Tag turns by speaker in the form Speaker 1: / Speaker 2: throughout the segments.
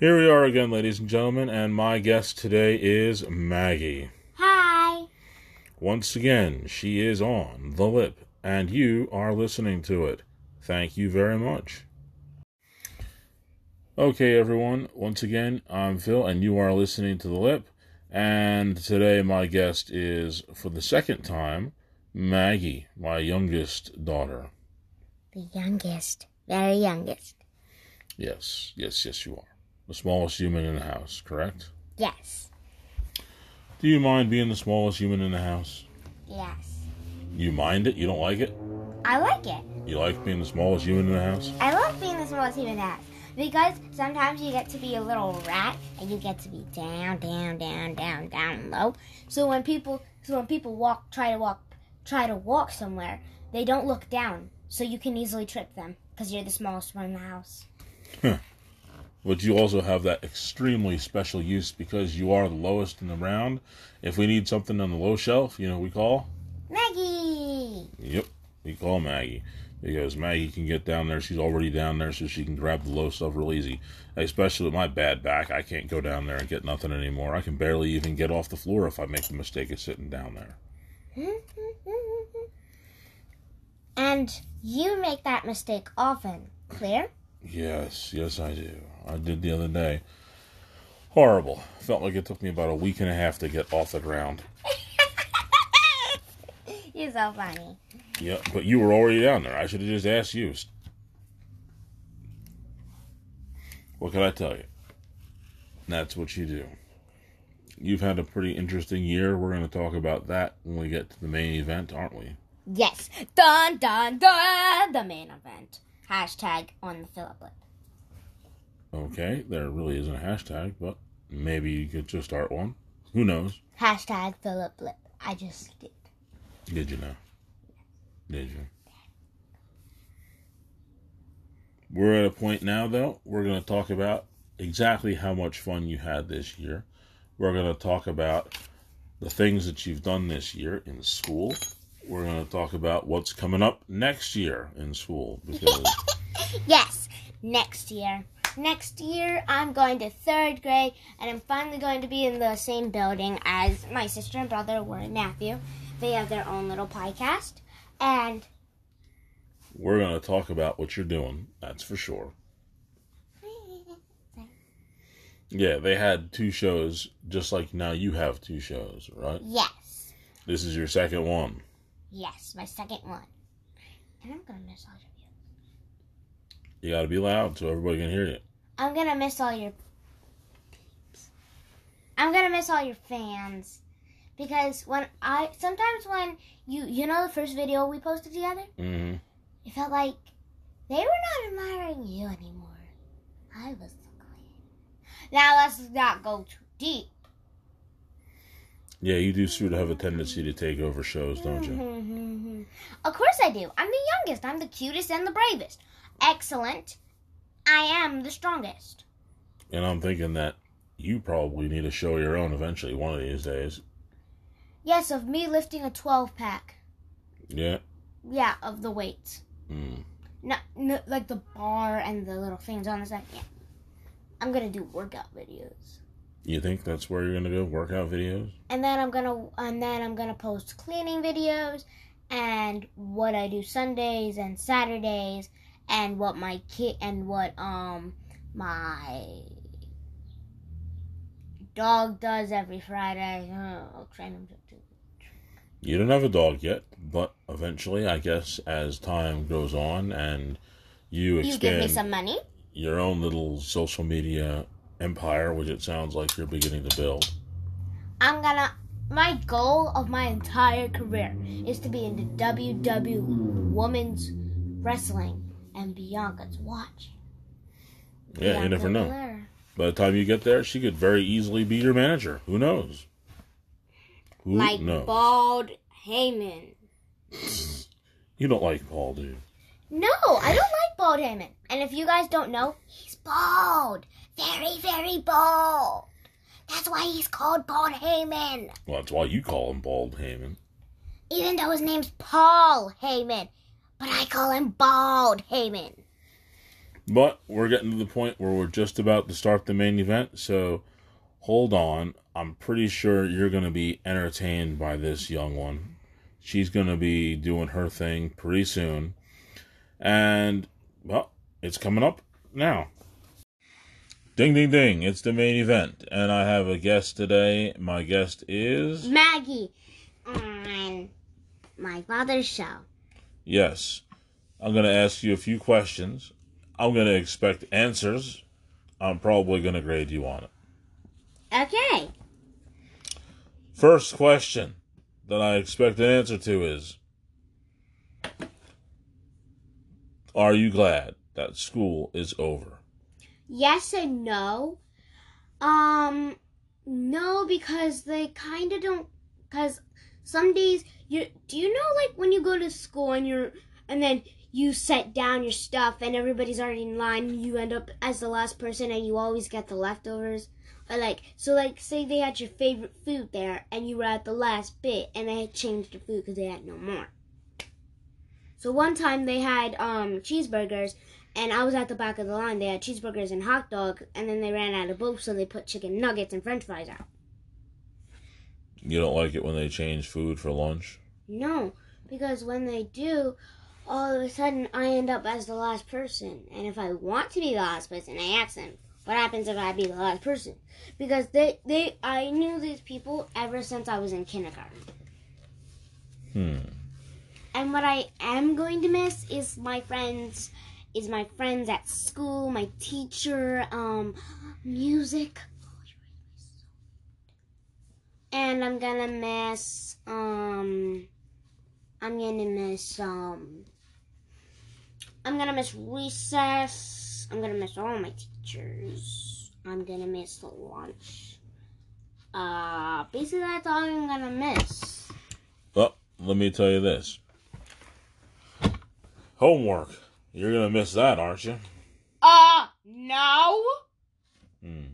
Speaker 1: Here we are again, ladies and gentlemen, and my guest today is Maggie.
Speaker 2: Hi.
Speaker 1: Once again, she is on the lip, and you are listening to it. Thank you very much. Okay, everyone, once again, I'm Phil, and you are listening to the lip, and today my guest is, for the second time, Maggie, my youngest daughter.
Speaker 2: The youngest. Very youngest.
Speaker 1: Yes, yes, yes, you are. The smallest human in the house, correct?
Speaker 2: Yes.
Speaker 1: Do you mind being the smallest human in the house?
Speaker 2: Yes.
Speaker 1: You mind it? You don't like it?
Speaker 2: I like it.
Speaker 1: You like being the smallest human in the house?
Speaker 2: I love being the smallest human in the house. Because sometimes you get to be a little rat and you get to be down, down, down, down, down low. So when people so when people walk try to walk try to walk somewhere, they don't look down. So you can easily trip them because you're the smallest one in the house.
Speaker 1: But you also have that extremely special use because you are the lowest in the round. If we need something on the low shelf, you know, we call?
Speaker 2: Maggie.
Speaker 1: Yep, we call Maggie. Because Maggie can get down there. She's already down there, so she can grab the low stuff real easy. Especially with my bad back, I can't go down there and get nothing anymore. I can barely even get off the floor if I make the mistake of sitting down there.
Speaker 2: And you make that mistake often. Clear?
Speaker 1: Yes, yes, I do. I did the other day. Horrible. Felt like it took me about a week and a half to get off the ground.
Speaker 2: You're so funny.
Speaker 1: Yeah, but you were already down there. I should have just asked you. What can I tell you? That's what you do. You've had a pretty interesting year. We're going to talk about that when we get to the main event, aren't we?
Speaker 2: Yes. Dun dun dun. The main event. Hashtag on the Philip lip.
Speaker 1: Okay, there really isn't a hashtag, but maybe you could just start one. Who knows?
Speaker 2: Hashtag Philip lip. I just did.
Speaker 1: Did you know? Did you? We're at a point now, though, we're going to talk about exactly how much fun you had this year. We're going to talk about the things that you've done this year in school. We're going to talk about what's coming up next year in school because
Speaker 2: Yes. Next year. Next year, I'm going to third grade, and I'm finally going to be in the same building as my sister and brother were in Matthew. They have their own little podcast, and
Speaker 1: we're going to talk about what you're doing. That's for sure. Yeah, they had two shows just like now you have two shows, right?
Speaker 2: yes,
Speaker 1: This is your second one.
Speaker 2: yes, my second one. And I'm gonna miss all of you.
Speaker 1: You got to be loud so everybody can hear you.
Speaker 2: I'm gonna miss all your peeps. I'm gonna miss all your fans. Because when I sometimes when you you know the first video we posted together,
Speaker 1: hmm
Speaker 2: it felt like they were not admiring you anymore. I was the queen. Now let's not go too deep.
Speaker 1: Yeah, you do sort of have a tendency to take over shows, don't you?
Speaker 2: Mm-hmm. of course I do. I'm the youngest. I'm the cutest and the bravest. Excellent. I am the strongest.
Speaker 1: And I'm thinking that you probably need to show your own eventually, one of these days.
Speaker 2: Yes, of me lifting a 12 pack.
Speaker 1: Yeah.
Speaker 2: Yeah, of the weights.
Speaker 1: Mm.
Speaker 2: No, no, like the bar and the little things on the side. Yeah. I'm gonna do workout videos,
Speaker 1: You think that's where you're gonna go? Workout videos?
Speaker 2: and then I'm gonna and then I'm gonna post cleaning videos and what I do Sundays and Saturdays and what my kid and what um my dog does every Friday. Uh, I'll train him to do.
Speaker 1: You don't have a dog yet, but eventually, I guess, as time goes on and you
Speaker 2: You give me
Speaker 1: expand
Speaker 2: some money.
Speaker 1: your own little social media empire, which it sounds like you're beginning to build.
Speaker 2: I'm gonna. My goal of my entire career is to be in the WW Women's Wrestling, and Bianca's watching.
Speaker 1: Yeah, you never know.
Speaker 2: Belair.
Speaker 1: By the time you get there, she could very easily be your manager. Who knows? Who
Speaker 2: Like
Speaker 1: knows?
Speaker 2: Bald Heyman.
Speaker 1: You don't like Paul, do you?
Speaker 2: No, I don't like Bald Heyman. And if you guys don't know, he's bald. Very, very bald. That's why he's called Bald Heyman.
Speaker 1: Well, that's why you call him Bald Heyman.
Speaker 2: Even though his name's Paul Heyman. But I call him Bald Heyman.
Speaker 1: But we're getting to the point where we're just about to start the main event, so hold on. I'm pretty sure you're going to be entertained by this young one. She's going to be doing her thing pretty soon. And, well, it's coming up now. Ding, ding, ding. It's the main event. And I have a guest today. My guest is.
Speaker 2: Maggie on my father's show.
Speaker 1: Yes. I'm going to ask you a few questions. I'm going to expect answers. I'm probably going to grade you on it.
Speaker 2: Okay.
Speaker 1: First question that I expect an answer to is Are you glad that school is over?
Speaker 2: Yes and no. Um, no, because they kind of don't. Because some days you do you know like when you go to school and you're and then you set down your stuff and everybody's already in line, you end up as the last person and you always get the leftovers. Or like so, like say they had your favorite food there and you were at the last bit and they had changed the food because they had no more. So one time they had um cheeseburgers and I was at the back of the line. They had cheeseburgers and hot dog, and then they ran out of both, so they put chicken nuggets and French fries out.
Speaker 1: You don't like it when they change food for lunch?
Speaker 2: No, because when they do, all of a sudden I end up as the last person, and if I want to be the last person, I ask them, "What happens if I be the last person?" Because they they I knew these people ever since I was in kindergarten.
Speaker 1: Hmm.
Speaker 2: And what I am going to miss is my friends, is my friends at school, my teacher, um, music. And I'm gonna miss, um, I'm gonna miss, um, I'm gonna miss recess. I'm gonna miss all my teachers. I'm gonna miss the lunch. Uh, basically that's all I'm gonna miss.
Speaker 1: Well, let me tell you this homework. You're to miss that, aren't you?
Speaker 2: Uh, no.
Speaker 1: Hmm.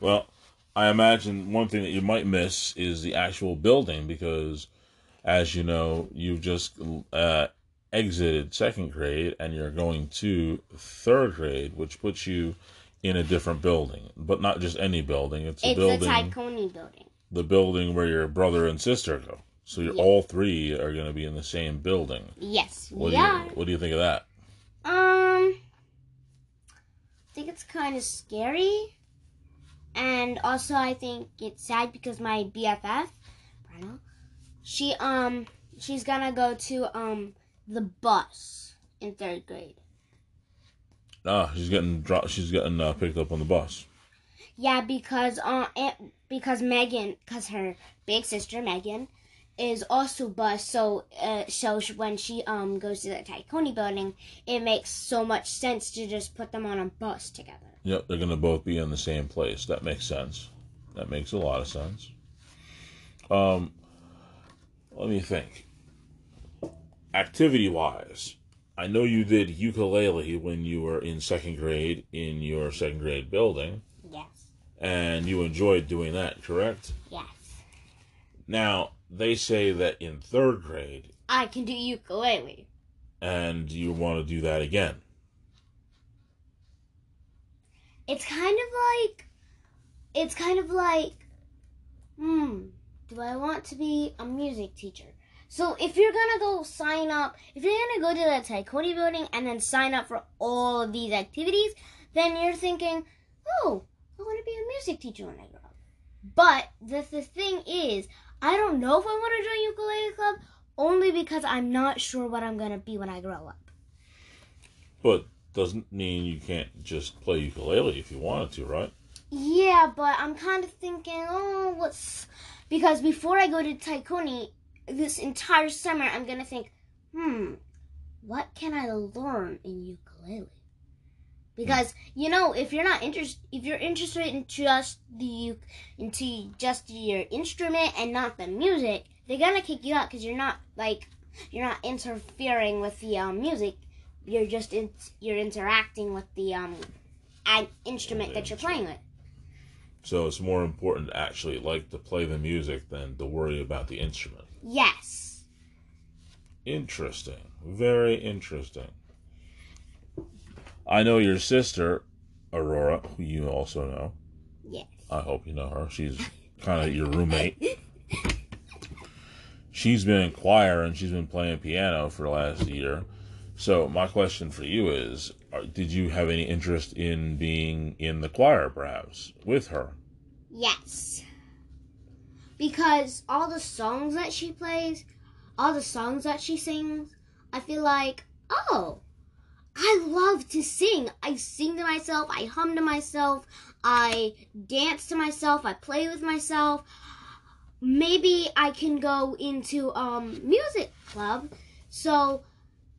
Speaker 1: Well, I imagine one thing that you might miss is the actual building because, as you know, you've just uh, exited second grade and you're going to third grade, which puts you in a different building, but not just any building. It's a
Speaker 2: It's
Speaker 1: building,
Speaker 2: the Taikoni building.
Speaker 1: the building where your brother and sister go. So you're,
Speaker 2: Yeah.
Speaker 1: all three are going to be in the same building.
Speaker 2: Yes,
Speaker 1: What
Speaker 2: we
Speaker 1: do
Speaker 2: are.
Speaker 1: you What do you think of that?
Speaker 2: Um, I think it's kind of scary, and also I think it's sad because my BFF, Brenna, she um she's gonna go to um the bus in third grade.
Speaker 1: Ah, she's getting dropped. She's getting uh, picked up on the bus.
Speaker 2: Yeah, because uh it, because Megan, because her big sister Megan is also bus, so uh so when she um goes to the Taikoni building, it makes so much sense to just put them on a bus together.
Speaker 1: Yep, they're gonna both be in the same place. That makes sense. That makes a lot of sense. Um, let me think. Activity wise, I know you did ukulele when you were in second grade in your second grade building,
Speaker 2: Yes.
Speaker 1: and you enjoyed doing that, correct?
Speaker 2: Yes.
Speaker 1: Now, they say that in third grade,
Speaker 2: I can do ukulele.
Speaker 1: and you want to do that again.
Speaker 2: It's kind of like it's kind of like hmm, do I want to be a music teacher? So if you're gonna go sign up, if you're gonna go to the Taikoni building and then sign up for all of these activities, then you're thinking, oh, I want to be a music teacher when I grow up. But the, the thing is, I don't know if I want to join ukulele club only because I'm not sure what I'm gonna be when I grow up.
Speaker 1: But doesn't mean you can't just play ukulele if you wanted to, right?
Speaker 2: Yeah, but I'm kind of thinking, oh, what's because before I go to Taikoni this entire summer, I'm gonna think, hmm, what can I learn in ukulele? Because you know, if you're not interested, if you're interested in just the into just your instrument and not the music, they're gonna kick you out because you're not like you're not interfering with the um, music. You're just in, you're interacting with the um, an instrument that you're playing with.
Speaker 1: So it's more important to actually like to play the music than to worry about the instrument.
Speaker 2: Yes.
Speaker 1: Interesting. Very interesting. I know your sister, Aurora, who you also know.
Speaker 2: Yes.
Speaker 1: I hope you know her. She's kind of your roommate. She's been in choir and she's been playing piano for the last year. So my question for you is: are- Did you have any interest in being in the choir, perhaps, with her?
Speaker 2: Yes. Because all the songs that she plays, all the songs that she sings, I feel like, oh, I love to sing. I sing to myself, I hum to myself, I dance to myself, I play with myself. Maybe I can go into um music club so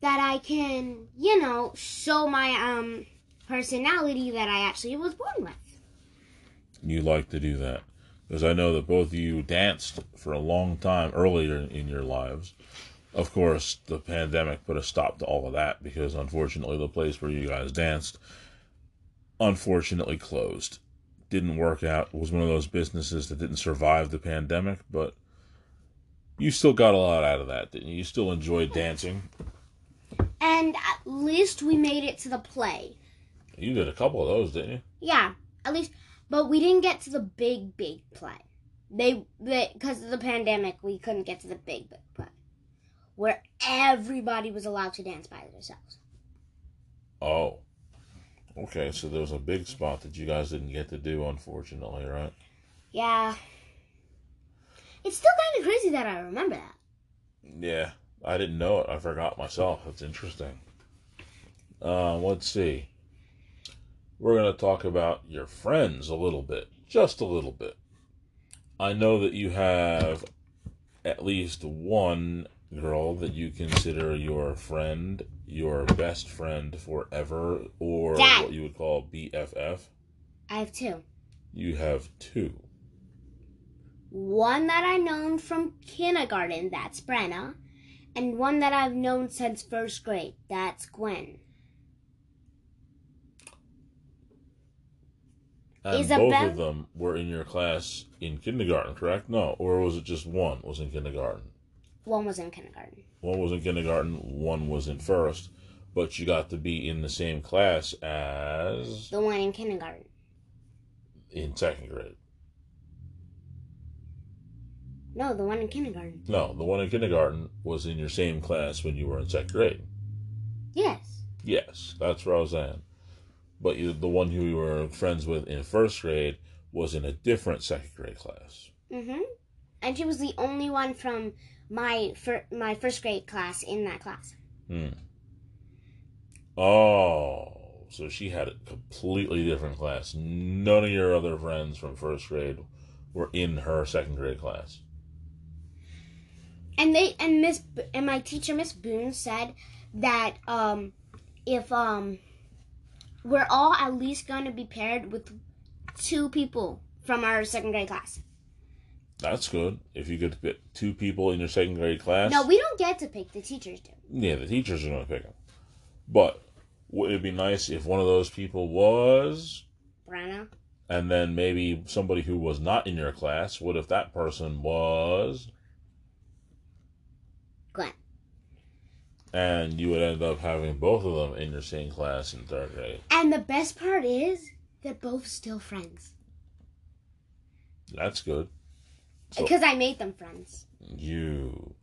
Speaker 2: that I can, you know, show my um personality that I actually was born with.
Speaker 1: You like to do that because I know that both of you danced for a long time earlier in your lives. Of course, the pandemic put a stop to all of that because unfortunately, the place where you guys danced unfortunately closed. Didn't work out. It was one of those businesses that didn't survive the pandemic, but you still got a lot out of that, didn't you? You still enjoyed dancing.
Speaker 2: And at least we made it to the play.
Speaker 1: You did a couple of those, didn't you?
Speaker 2: Yeah, at least, but we didn't get to the big, big play. They, because of the pandemic, we couldn't get to the big, big where everybody was allowed to dance by themselves.
Speaker 1: Oh. Okay, so there was a big spot that you guys didn't get to do, unfortunately, right?
Speaker 2: Yeah. It's still kind of crazy that I remember that.
Speaker 1: Yeah, I didn't know it. I forgot myself. That's interesting. Uh, let's see. We're going to talk about your friends a little bit, just a little bit. I know that you have at least one girl that you consider your friend, your best friend forever, or
Speaker 2: Dad.
Speaker 1: what you would call BFF.
Speaker 2: I have two.
Speaker 1: You have two.
Speaker 2: One that I've known from kindergarten, that's Brenna, and one that I've known since first grade, that's Gwen.
Speaker 1: And
Speaker 2: Isabel?
Speaker 1: both of them were in your class in kindergarten, correct? No, or was it just one was in kindergarten?
Speaker 2: One was in kindergarten.
Speaker 1: One was in kindergarten, one was in first, but you got to be in the same class as
Speaker 2: The one in kindergarten.
Speaker 1: in second grade.
Speaker 2: No, the one in kindergarten.
Speaker 1: No, the one in kindergarten was in your same class when you were in second grade.
Speaker 2: Yes.
Speaker 1: Yes, that's what I was saying. But you, the one who you were friends with in first grade was in a different second grade class.
Speaker 2: Mhm. And she was the only one from my fir- my first grade class in that class.
Speaker 1: Hmm. Oh, so she had a completely different class. None of your other friends from first grade were in her second grade class.
Speaker 2: And they and Miss and my teacher Miss Boone said that um if um we're all at least going to be paired with two people from our second grade class.
Speaker 1: That's good. If you could pick two people in your second grade class.
Speaker 2: No, we don't get to pick. The teachers do.
Speaker 1: Yeah, the teachers are going to pick them. But would it be nice if one of those people was,
Speaker 2: Brenna.
Speaker 1: and then maybe somebody who was not in your class? What if that person was,
Speaker 2: Gwen.
Speaker 1: and you would end up having both of them in your same class in third grade?
Speaker 2: And the best part is they're both still friends
Speaker 1: That's good. So
Speaker 2: because I made them friends.
Speaker 1: you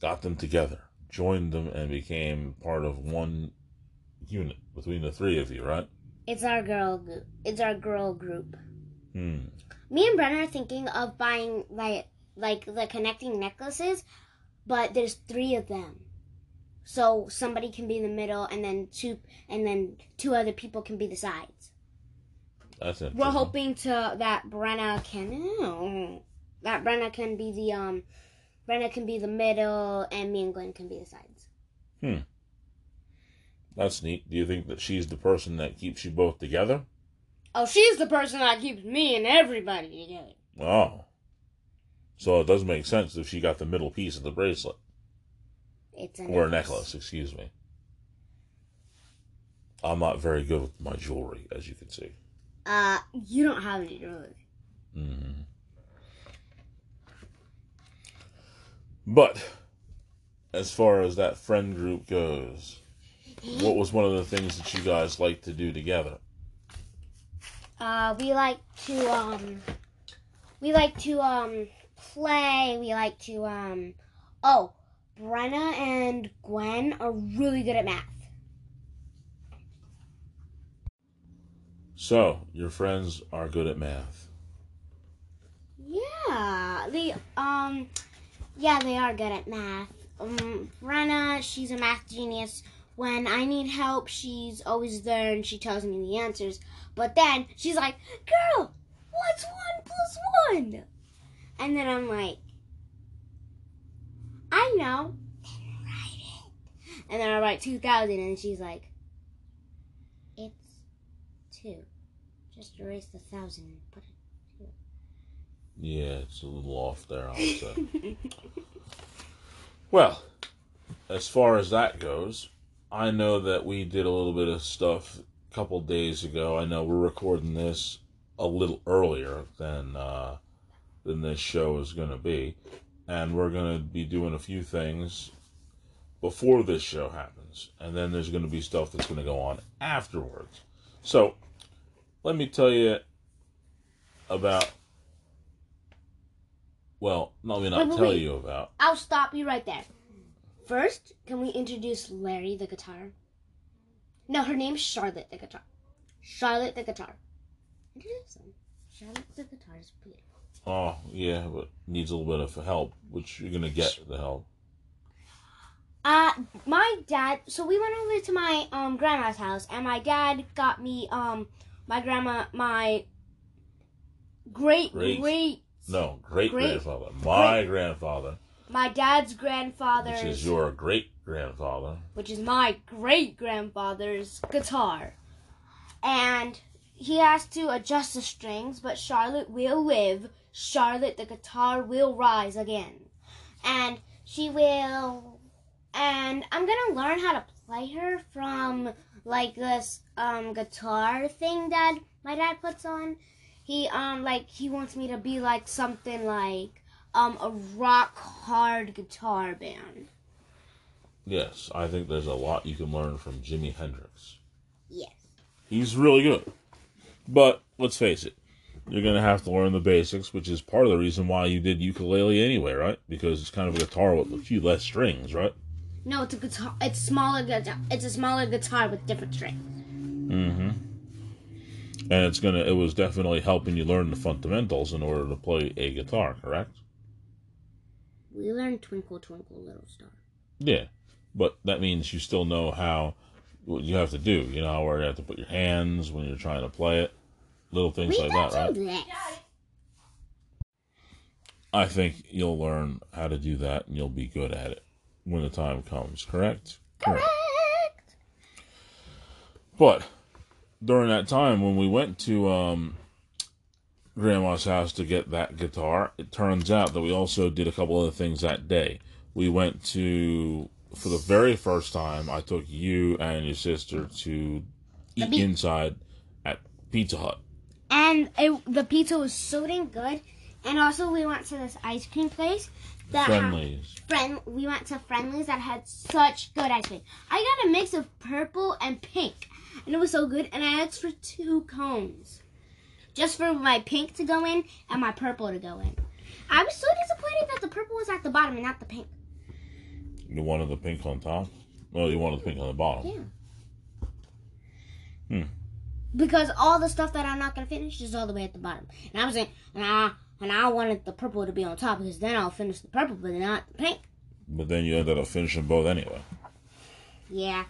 Speaker 1: got them together, joined them, and became part of one unit between the three of you, right?
Speaker 2: It's our girl group. It's our girl group.
Speaker 1: Hmm.
Speaker 2: Me and Brenna are thinking of buying like like the connecting necklaces, but there's three of them. So somebody can be in the middle and then two and then two other people can be the sides.
Speaker 1: That's interesting.
Speaker 2: We're hoping to that Brenna can that Brenna can be the um Brenna can be the middle and me and Gwen can be the sides. Hmm.
Speaker 1: That's neat. Do you think that she's the person that keeps you both together?
Speaker 2: Oh, she's the person that keeps me and everybody together.
Speaker 1: Oh. So it does make sense if she got the middle piece of the bracelet.
Speaker 2: It's a
Speaker 1: Or a necklace, excuse me. I'm not very good with my jewelry, as you can see.
Speaker 2: Uh, you don't have any jewelry.
Speaker 1: hmm But as far as that friend group goes, what was one of the things that you guys like to do together?
Speaker 2: Uh, we like to um, we like to um play. We like to um, oh, Brenna and Gwen are really good at math.
Speaker 1: So, your friends are good at math.
Speaker 2: Yeah, they um, yeah, they are good at math. Um, Brenna, she's a math genius. When I need help, she's always there and she tells me the answers. But then she's like, "Girl, what's one plus one?" And then I'm like, "I know." Then write it. And then I write two thousand, and she's like, "It's two. Just erase the thousand and put it."
Speaker 1: Yeah, it's a little off there, say. well, as far as that goes, I know that we did a little bit of stuff a couple days ago. I know we're recording this a little earlier than uh, than this show is going to be, and we're going to be doing a few things before this show happens, and then there's going to be stuff that's going to go on afterwards. So, let me tell you about. Well, let me not
Speaker 2: Wait,
Speaker 1: tell
Speaker 2: wait.
Speaker 1: you about.
Speaker 2: I'll stop you right there. First, can we introduce Larry the guitar? No, her name's Charlotte the guitar. Charlotte the guitar. Charlotte the guitar is beautiful.
Speaker 1: Oh, yeah, but needs a little bit of help, which you're gonna get the help.
Speaker 2: Uh, my dad. So we went over to my um grandma's house, and my dad got me um my grandma my great
Speaker 1: Great.
Speaker 2: great,
Speaker 1: No, great
Speaker 2: Great-
Speaker 1: grandfather. My grandfather,
Speaker 2: my dad's grandfather.
Speaker 1: which is your great grandfather.
Speaker 2: which is my great grandfather's guitar. And he has to adjust the strings, but Charlotte will live. Charlotte, the guitar, will rise again. And she will. And I'm gonna learn how to play her from like this um guitar thing that my dad puts on. He um like he wants me to be like something like um a rock hard guitar band.
Speaker 1: Yes, I think there's a lot you can learn from Jimi Hendrix.
Speaker 2: Yes.
Speaker 1: He's really good. But let's face it, you're gonna have to learn the basics, which is part of the reason why you did ukulele anyway, right? Because it's kind of a guitar with a few less strings, right?
Speaker 2: No, it's a guitar. It's smaller guitar. It's a smaller guitar with different strings.
Speaker 1: Mm-hmm. And it's gonna. It was definitely helping you learn the fundamentals in order to play a guitar, correct?
Speaker 2: We learned Twinkle Twinkle Little Star.
Speaker 1: Yeah, but that means you still know how what you have to do. You know where you have to put your hands when you're trying to play it, little things
Speaker 2: We
Speaker 1: like that, right?
Speaker 2: this.
Speaker 1: I think you'll learn how to do that, and you'll be good at it when the time comes. Correct.
Speaker 2: Correct.
Speaker 1: But during that time when we went to um, Grandma's house to get that guitar, it turns out that we also did a couple other things that day. We went to, for the very first time, I took you and your sister to eat
Speaker 2: beach.
Speaker 1: inside at Pizza Hut.
Speaker 2: And it, the pizza was so dang good. And also, we went to this ice cream place that had- friend. We went to Friendly's that had such good ice cream. I got a mix of purple and pink, and it was so good. And I asked for two cones, just for my pink to go in and my purple to go in. I was so disappointed that the purple was at the bottom and not the pink.
Speaker 1: You wanted the pink on top? Well, you wanted the pink on the bottom.
Speaker 2: Yeah.
Speaker 1: Hmm.
Speaker 2: Because all the stuff that I'm not gonna finish is all the way at the bottom, and I was like, and I and I wanted the purple to be on top because then I'll finish the purple, but not the pink.
Speaker 1: But then you ended up finishing both anyway.
Speaker 2: Yeah.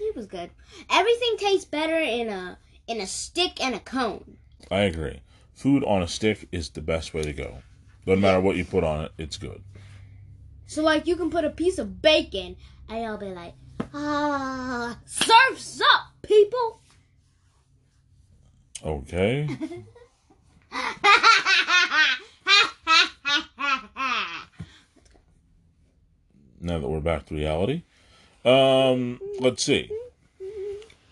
Speaker 2: It was good. Everything tastes better in a in a stick and a cone.
Speaker 1: I agree. Food on a stick is the best way to go. Doesn't matter what you put on it, it's good.
Speaker 2: So like you can put a piece of bacon and it'll be like, ah, surfs up, people.
Speaker 1: Okay. now that we're back to reality. Um, let's see.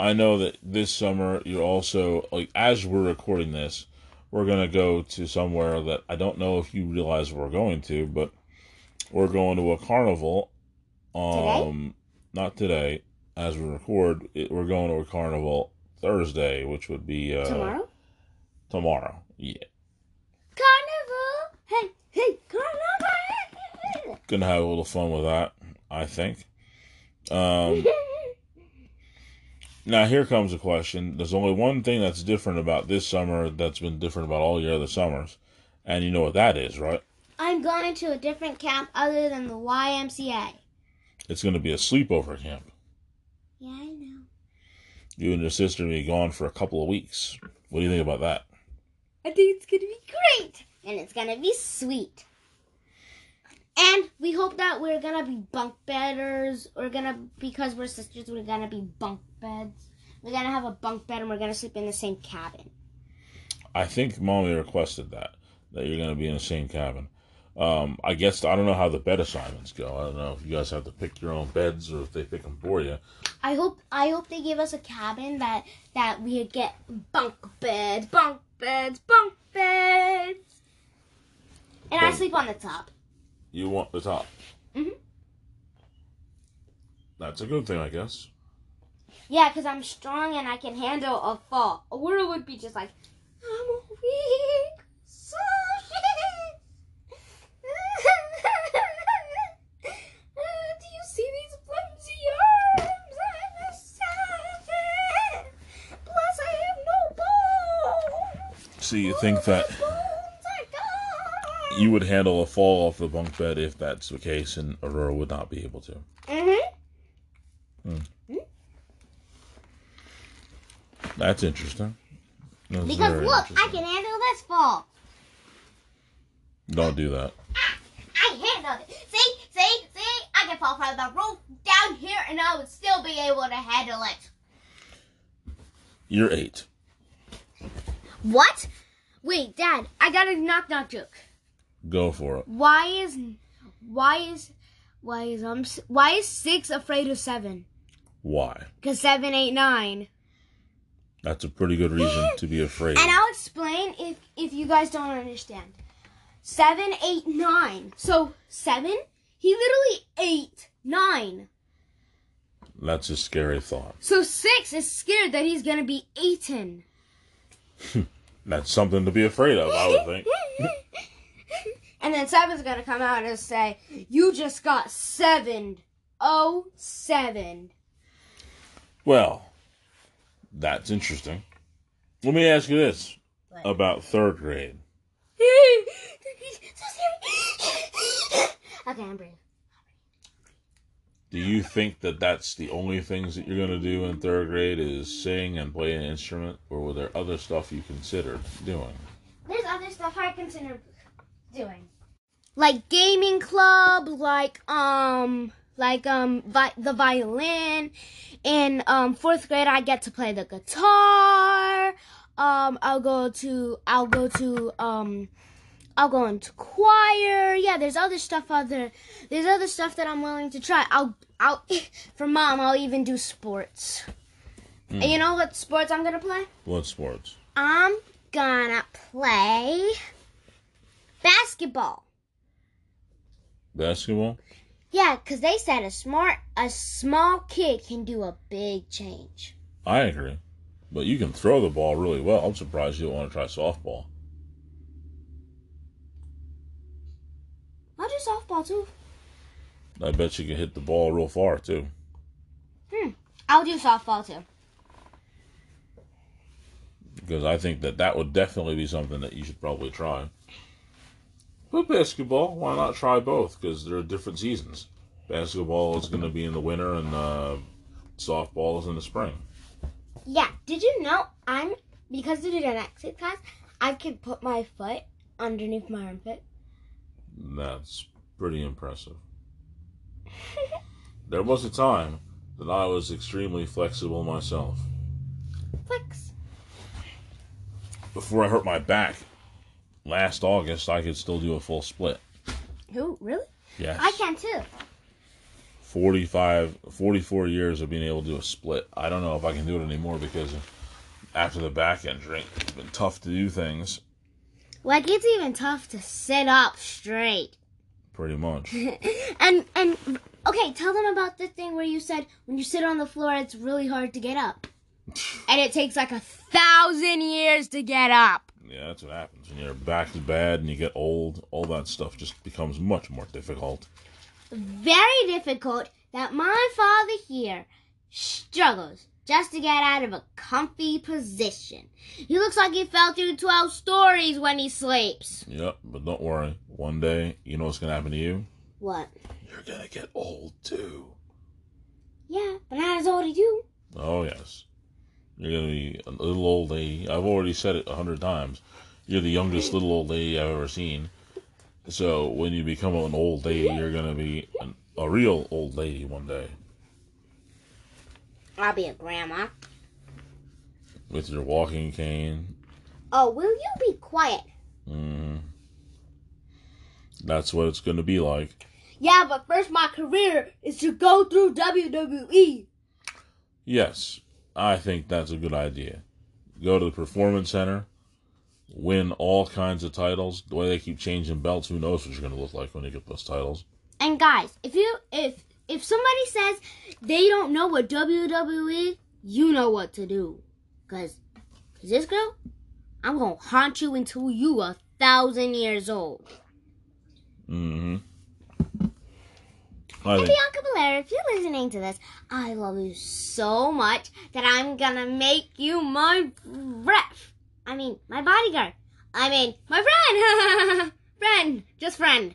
Speaker 1: I know that this summer you're also like as we're recording this, we're gonna go to somewhere that I don't know if you realize we're going to, but we're going to a carnival. Um, not today. as we record, it, we're going to a carnival Thursday, which would be uh,
Speaker 2: Tomorrow?
Speaker 1: Tomorrow, yeah.
Speaker 2: Carnival! Hey, hey, carnival!
Speaker 1: Gonna have a little fun with that, I think. Um, now here comes a question. There's only one thing that's different about this summer that's been different about all your other summers, and you know what that is, right?
Speaker 2: I'm going to a different camp other than the YMCA.
Speaker 1: It's gonna be a sleepover camp.
Speaker 2: Yeah, I know.
Speaker 1: You and your sister will be gone for a couple of weeks. What do you think about that?
Speaker 2: I think it's gonna be great, and it's gonna be sweet. And we hope that we're gonna be bunk bedders. We're gonna because we're sisters. We're gonna be bunk beds. We're gonna have a bunk bed, and we're gonna sleep in the same cabin.
Speaker 1: I think mommy requested that that you're gonna be in the same cabin. Um, I guess I don't know how the bed assignments go. I don't know if you guys have to pick your own beds or if they pick them for you.
Speaker 2: I hope I hope they give us a cabin that that we get bunk beds, bunk beds, bunk beds. And I sleep on the top.
Speaker 1: You want the top.
Speaker 2: Mhm.
Speaker 1: That's a good thing, I guess.
Speaker 2: Yeah, because I'm strong and I can handle a fall. Aurora would be just like, I'm a weak soul. Do you see these flimsy arms? I'm a savage. Plus, I have no bones.
Speaker 1: So you think that
Speaker 2: Bones are gone.
Speaker 1: You would handle a fall off the bunk bed if that's the case, and Aurora would not be able to.
Speaker 2: Mm-hmm.
Speaker 1: That's interesting. That's
Speaker 2: Because look, I can handle this fall.
Speaker 1: Don't do that.
Speaker 2: I handled it. See, see, see? I can fall from the roof down here and I would still be able to handle it.
Speaker 1: You're eight.
Speaker 2: What? Wait, Dad, I got a knock knock joke.
Speaker 1: Go for it.
Speaker 2: Why is why is why is um why is six afraid of seven?
Speaker 1: Why?
Speaker 2: Cause seven, eight, nine.
Speaker 1: That's a pretty good reason to be afraid.
Speaker 2: And I'll explain if if you guys don't understand. Seven, eight, nine. So seven, he literally ate nine.
Speaker 1: That's a scary thought.
Speaker 2: So six is scared that he's gonna be eaten.
Speaker 1: That's something to be afraid of, I would think.
Speaker 2: and then seven's gonna come out and say, "You just got seven, oh seven."
Speaker 1: Well, that's interesting. Let me ask you this
Speaker 2: What?
Speaker 1: about third grade.
Speaker 2: okay, I'm brave.
Speaker 1: Do you think that that's the only things that you're going to do in third grade is sing and play an instrument, or were there other stuff you considered doing?
Speaker 2: There's other stuff I consider doing, like gaming club, like um, like um, vi- the violin. In um fourth grade, I get to play the guitar. Um, I'll go to I'll go to um. I'll go into choir. Yeah, there's other stuff other there's other stuff that I'm willing to try. I'll I'll for mom I'll even do sports. And you know what sports I'm gonna play?
Speaker 1: What sports?
Speaker 2: I'm gonna play basketball.
Speaker 1: Basketball?
Speaker 2: Yeah, cause they said a smart, a small kid can do a big change.
Speaker 1: I agree. But you can throw the ball really well. I'm surprised you don't want to try softball.
Speaker 2: I'll do softball too.
Speaker 1: I bet you can hit the ball real far, too. Hmm.
Speaker 2: I'll do softball too.
Speaker 1: Because I think that that would definitely be something that you should probably try. But basketball, why not try both? Because there are different seasons. Basketball is going to be in the winter, and uh, softball is in the spring.
Speaker 2: Yeah. Did you know I'm because of the exit class? I could put my foot underneath my armpit.
Speaker 1: That's pretty impressive. There was a time that I was extremely flexible myself.
Speaker 2: Flex.
Speaker 1: Before I hurt my back last August, I could still do a full split.
Speaker 2: Who really?
Speaker 1: Yes.
Speaker 2: I can too.
Speaker 1: 45, 44 years of being able to do a split. I don't know if I can do it anymore because after the back injury, it's been tough to do things.
Speaker 2: Like it's even tough to sit up straight.
Speaker 1: pretty much.
Speaker 2: and and okay, tell them about the thing where you said when you sit on the floor, it's really hard to get up, and it takes like a thousand years to get up.
Speaker 1: Yeah, that's what happens when your back is bad and you get old. All that stuff just becomes much more difficult.
Speaker 2: Very difficult. That my father here struggles just to get out of a comfy position. He looks like he fell through 12 stories when he sleeps.
Speaker 1: Yep, but don't worry. One day, you know what's going to happen to you?
Speaker 2: What?
Speaker 1: You're going to get old too.
Speaker 2: Yeah, but not as old as you.
Speaker 1: Oh, yes. You're to be a little old lady. I've already said it a hundred times. You're the youngest little old lady I've ever seen. So when you become an old lady, you're to be an, a real old lady one day.
Speaker 2: I'll be a grandma.
Speaker 1: With your walking cane.
Speaker 2: Oh, will you be quiet?
Speaker 1: Mm. That's what it's to be like.
Speaker 2: Yeah, but first my career is to go through WWE.
Speaker 1: Yes, I think that's a good idea. Go to the Performance Center, win all kinds of titles. The way they keep changing belts, who knows what you're going to look like when you get those titles.
Speaker 2: And guys, if you if if somebody says they don't know what WWE, you know what to do. Cause, cause this girl, I'm gonna haunt you until you a thousand years old.
Speaker 1: Mm-hmm.
Speaker 2: And Bianca Belair, if you're listening to this, I love you so much that I'm gonna make you my ref. I mean, my bodyguard. I mean, my friend. friend. Just friend.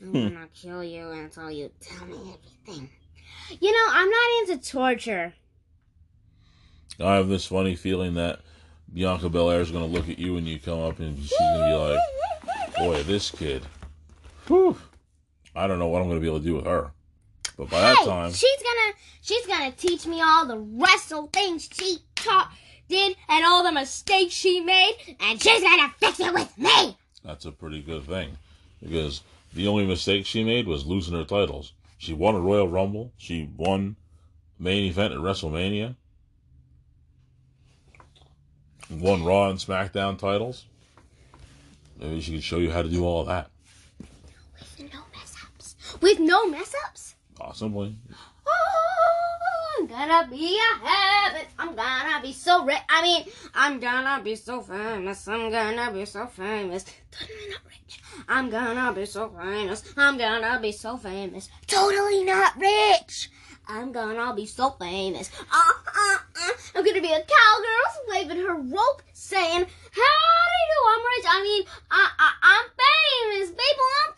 Speaker 2: I'm hmm. gonna kill you until you tell me everything. You know, I'm not into torture.
Speaker 1: I have this funny feeling that Bianca Belair is to look at you when you come up and she's to be like, boy, this kid. Whew. I don't know what I'm to be able to do with her. But by hey, that time,
Speaker 2: she's gonna she's gonna teach me all the wrestle things she taught did and all the mistakes she made, and she's gonna fix it with me.
Speaker 1: That's a pretty good thing, because the only mistake she made was losing her titles. She won a Royal Rumble. She won main event at WrestleMania. Won Raw and SmackDown titles. Maybe she could show you how to do all that.
Speaker 2: With no mess ups. With no mess ups?
Speaker 1: Possibly.
Speaker 2: Oh, I'm gonna be a habit. I'm gonna be so rich. I mean, I'm gonna be so famous. I'm gonna be so famous. Totally not rich. I'm gonna be so famous. I'm gonna be so famous. Totally not rich. I'm gonna be so famous. Uh, uh, uh. I'm gonna be a cowgirl waving her rope saying, How do? I'm rich. I mean, I, I, I'm famous. People, I'm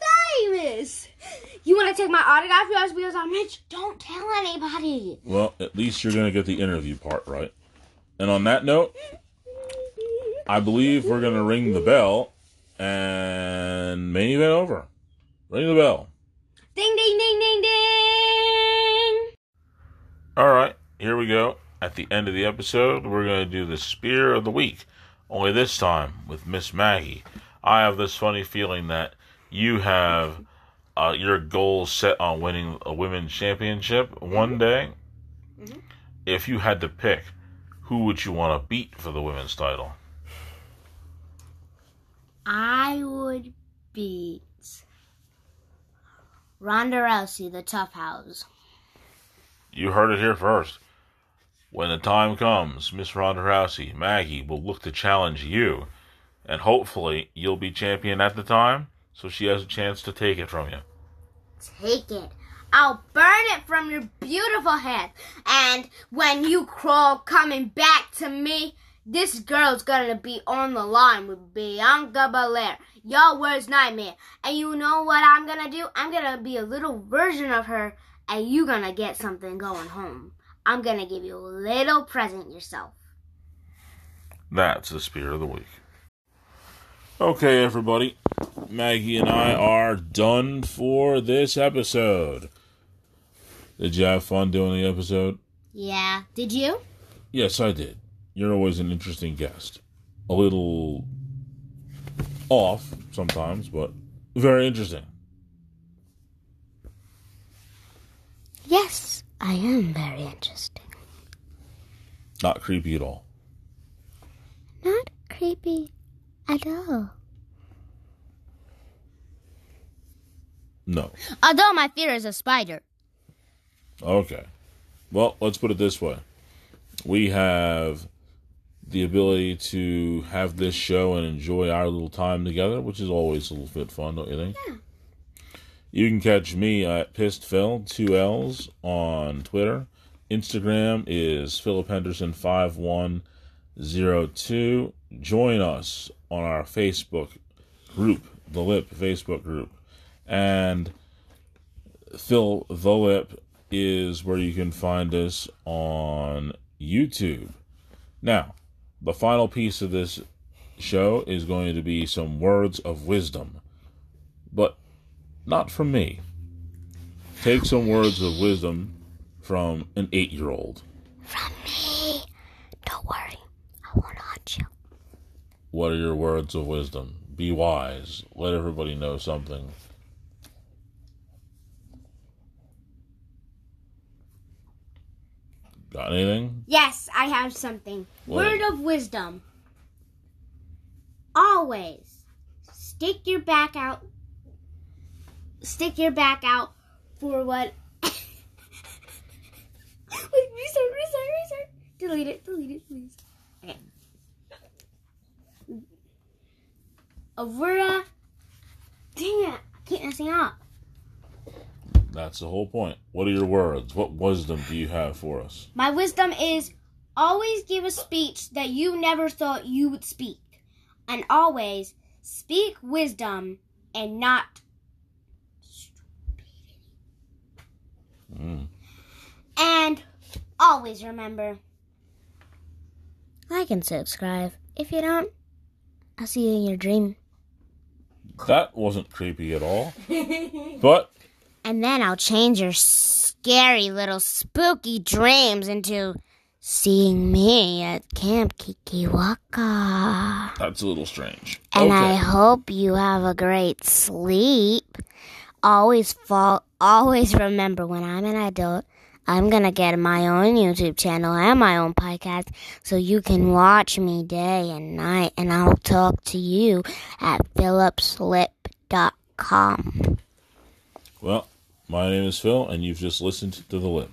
Speaker 2: famous. You want to take my autograph because I'm rich? Don't tell anybody.
Speaker 1: Well, at least you're gonna get the interview part right. And on that note, I believe we're gonna ring the bell and main event over. Ring the bell.
Speaker 2: Ding ding ding ding ding.
Speaker 1: All right, here we go. At the end of the episode, we're going to do the spear of the week. Only this time with Miss Maggie. I have this funny feeling that you have uh, your goal set on winning a women's championship one day. Mm-hmm. If you had to pick, who would you want to beat for the women's title?
Speaker 2: I would beat Ronda Rousey, the tough house.
Speaker 1: You heard it here first. When the time comes, Miss Ronda Rousey, Maggie will look to challenge you, and hopefully you'll be champion at the time, so she has a chance to take it from you.
Speaker 2: Take it. I'll burn it from your beautiful head. And when you crawl coming back to me, this girl's gonna be on the line with Bianca Belair, your worst nightmare. And you know what I'm gonna do? I'm gonna be a little version of her, and you gonna get something going home. I'm gonna give you a little present yourself.
Speaker 1: That's the spear of the week. Okay, everybody. Maggie and I are done for this episode. Did you have fun doing the episode?
Speaker 2: Yeah. Did you?
Speaker 1: Yes, I did. You're always an interesting guest. A little off sometimes, but very interesting.
Speaker 2: Yes, I am very interesting.
Speaker 1: Not creepy at all.
Speaker 2: Not creepy at all.
Speaker 1: No.
Speaker 2: Although my fear is a spider.
Speaker 1: Okay. Well, let's put it this way. We have the ability to have this show and enjoy our little time together, which is always a little bit fun, don't you think?
Speaker 2: Yeah.
Speaker 1: You can catch me at Phil, two L's, on Twitter. Instagram is Philip Henderson five one zero two. Join us on our Facebook group, the Lip Facebook group, and Phil the Lip is where you can find us on YouTube. Now, the final piece of this show is going to be some words of wisdom, but not from me. Take some words of wisdom from an eight year old.
Speaker 2: From me. Don't worry. I won't haunt you.
Speaker 1: What are your words of wisdom? Be wise. Let everybody know something. Got anything?
Speaker 2: Yes, I have something.
Speaker 1: What?
Speaker 2: Word of wisdom. Always stick your back out. Stick your back out for what. Wait, restart, restart, restart. Delete it, delete it, please. Okay. Avura. Dang it, I can't messing up.
Speaker 1: That's the whole point. What are your words? What wisdom do you have for us?
Speaker 2: My wisdom is always give a speech that you never thought you would speak. And always speak wisdom and not
Speaker 1: Mm.
Speaker 2: And always remember like and subscribe. If you don't, I'll see you in your dream.
Speaker 1: That wasn't creepy at all. But
Speaker 2: And then I'll change your scary little spooky dreams into seeing me at Camp Kikiwaka.
Speaker 1: that's a little strange.
Speaker 2: And I hope you have a great sleep. Always fall always remember when I'm an adult, I'm gonna get my own YouTube channel and my own podcast so you can watch me day and night and I'll talk to you at phillipslip.com.
Speaker 1: Well, my name is Phil, and you've just listened to The Lip.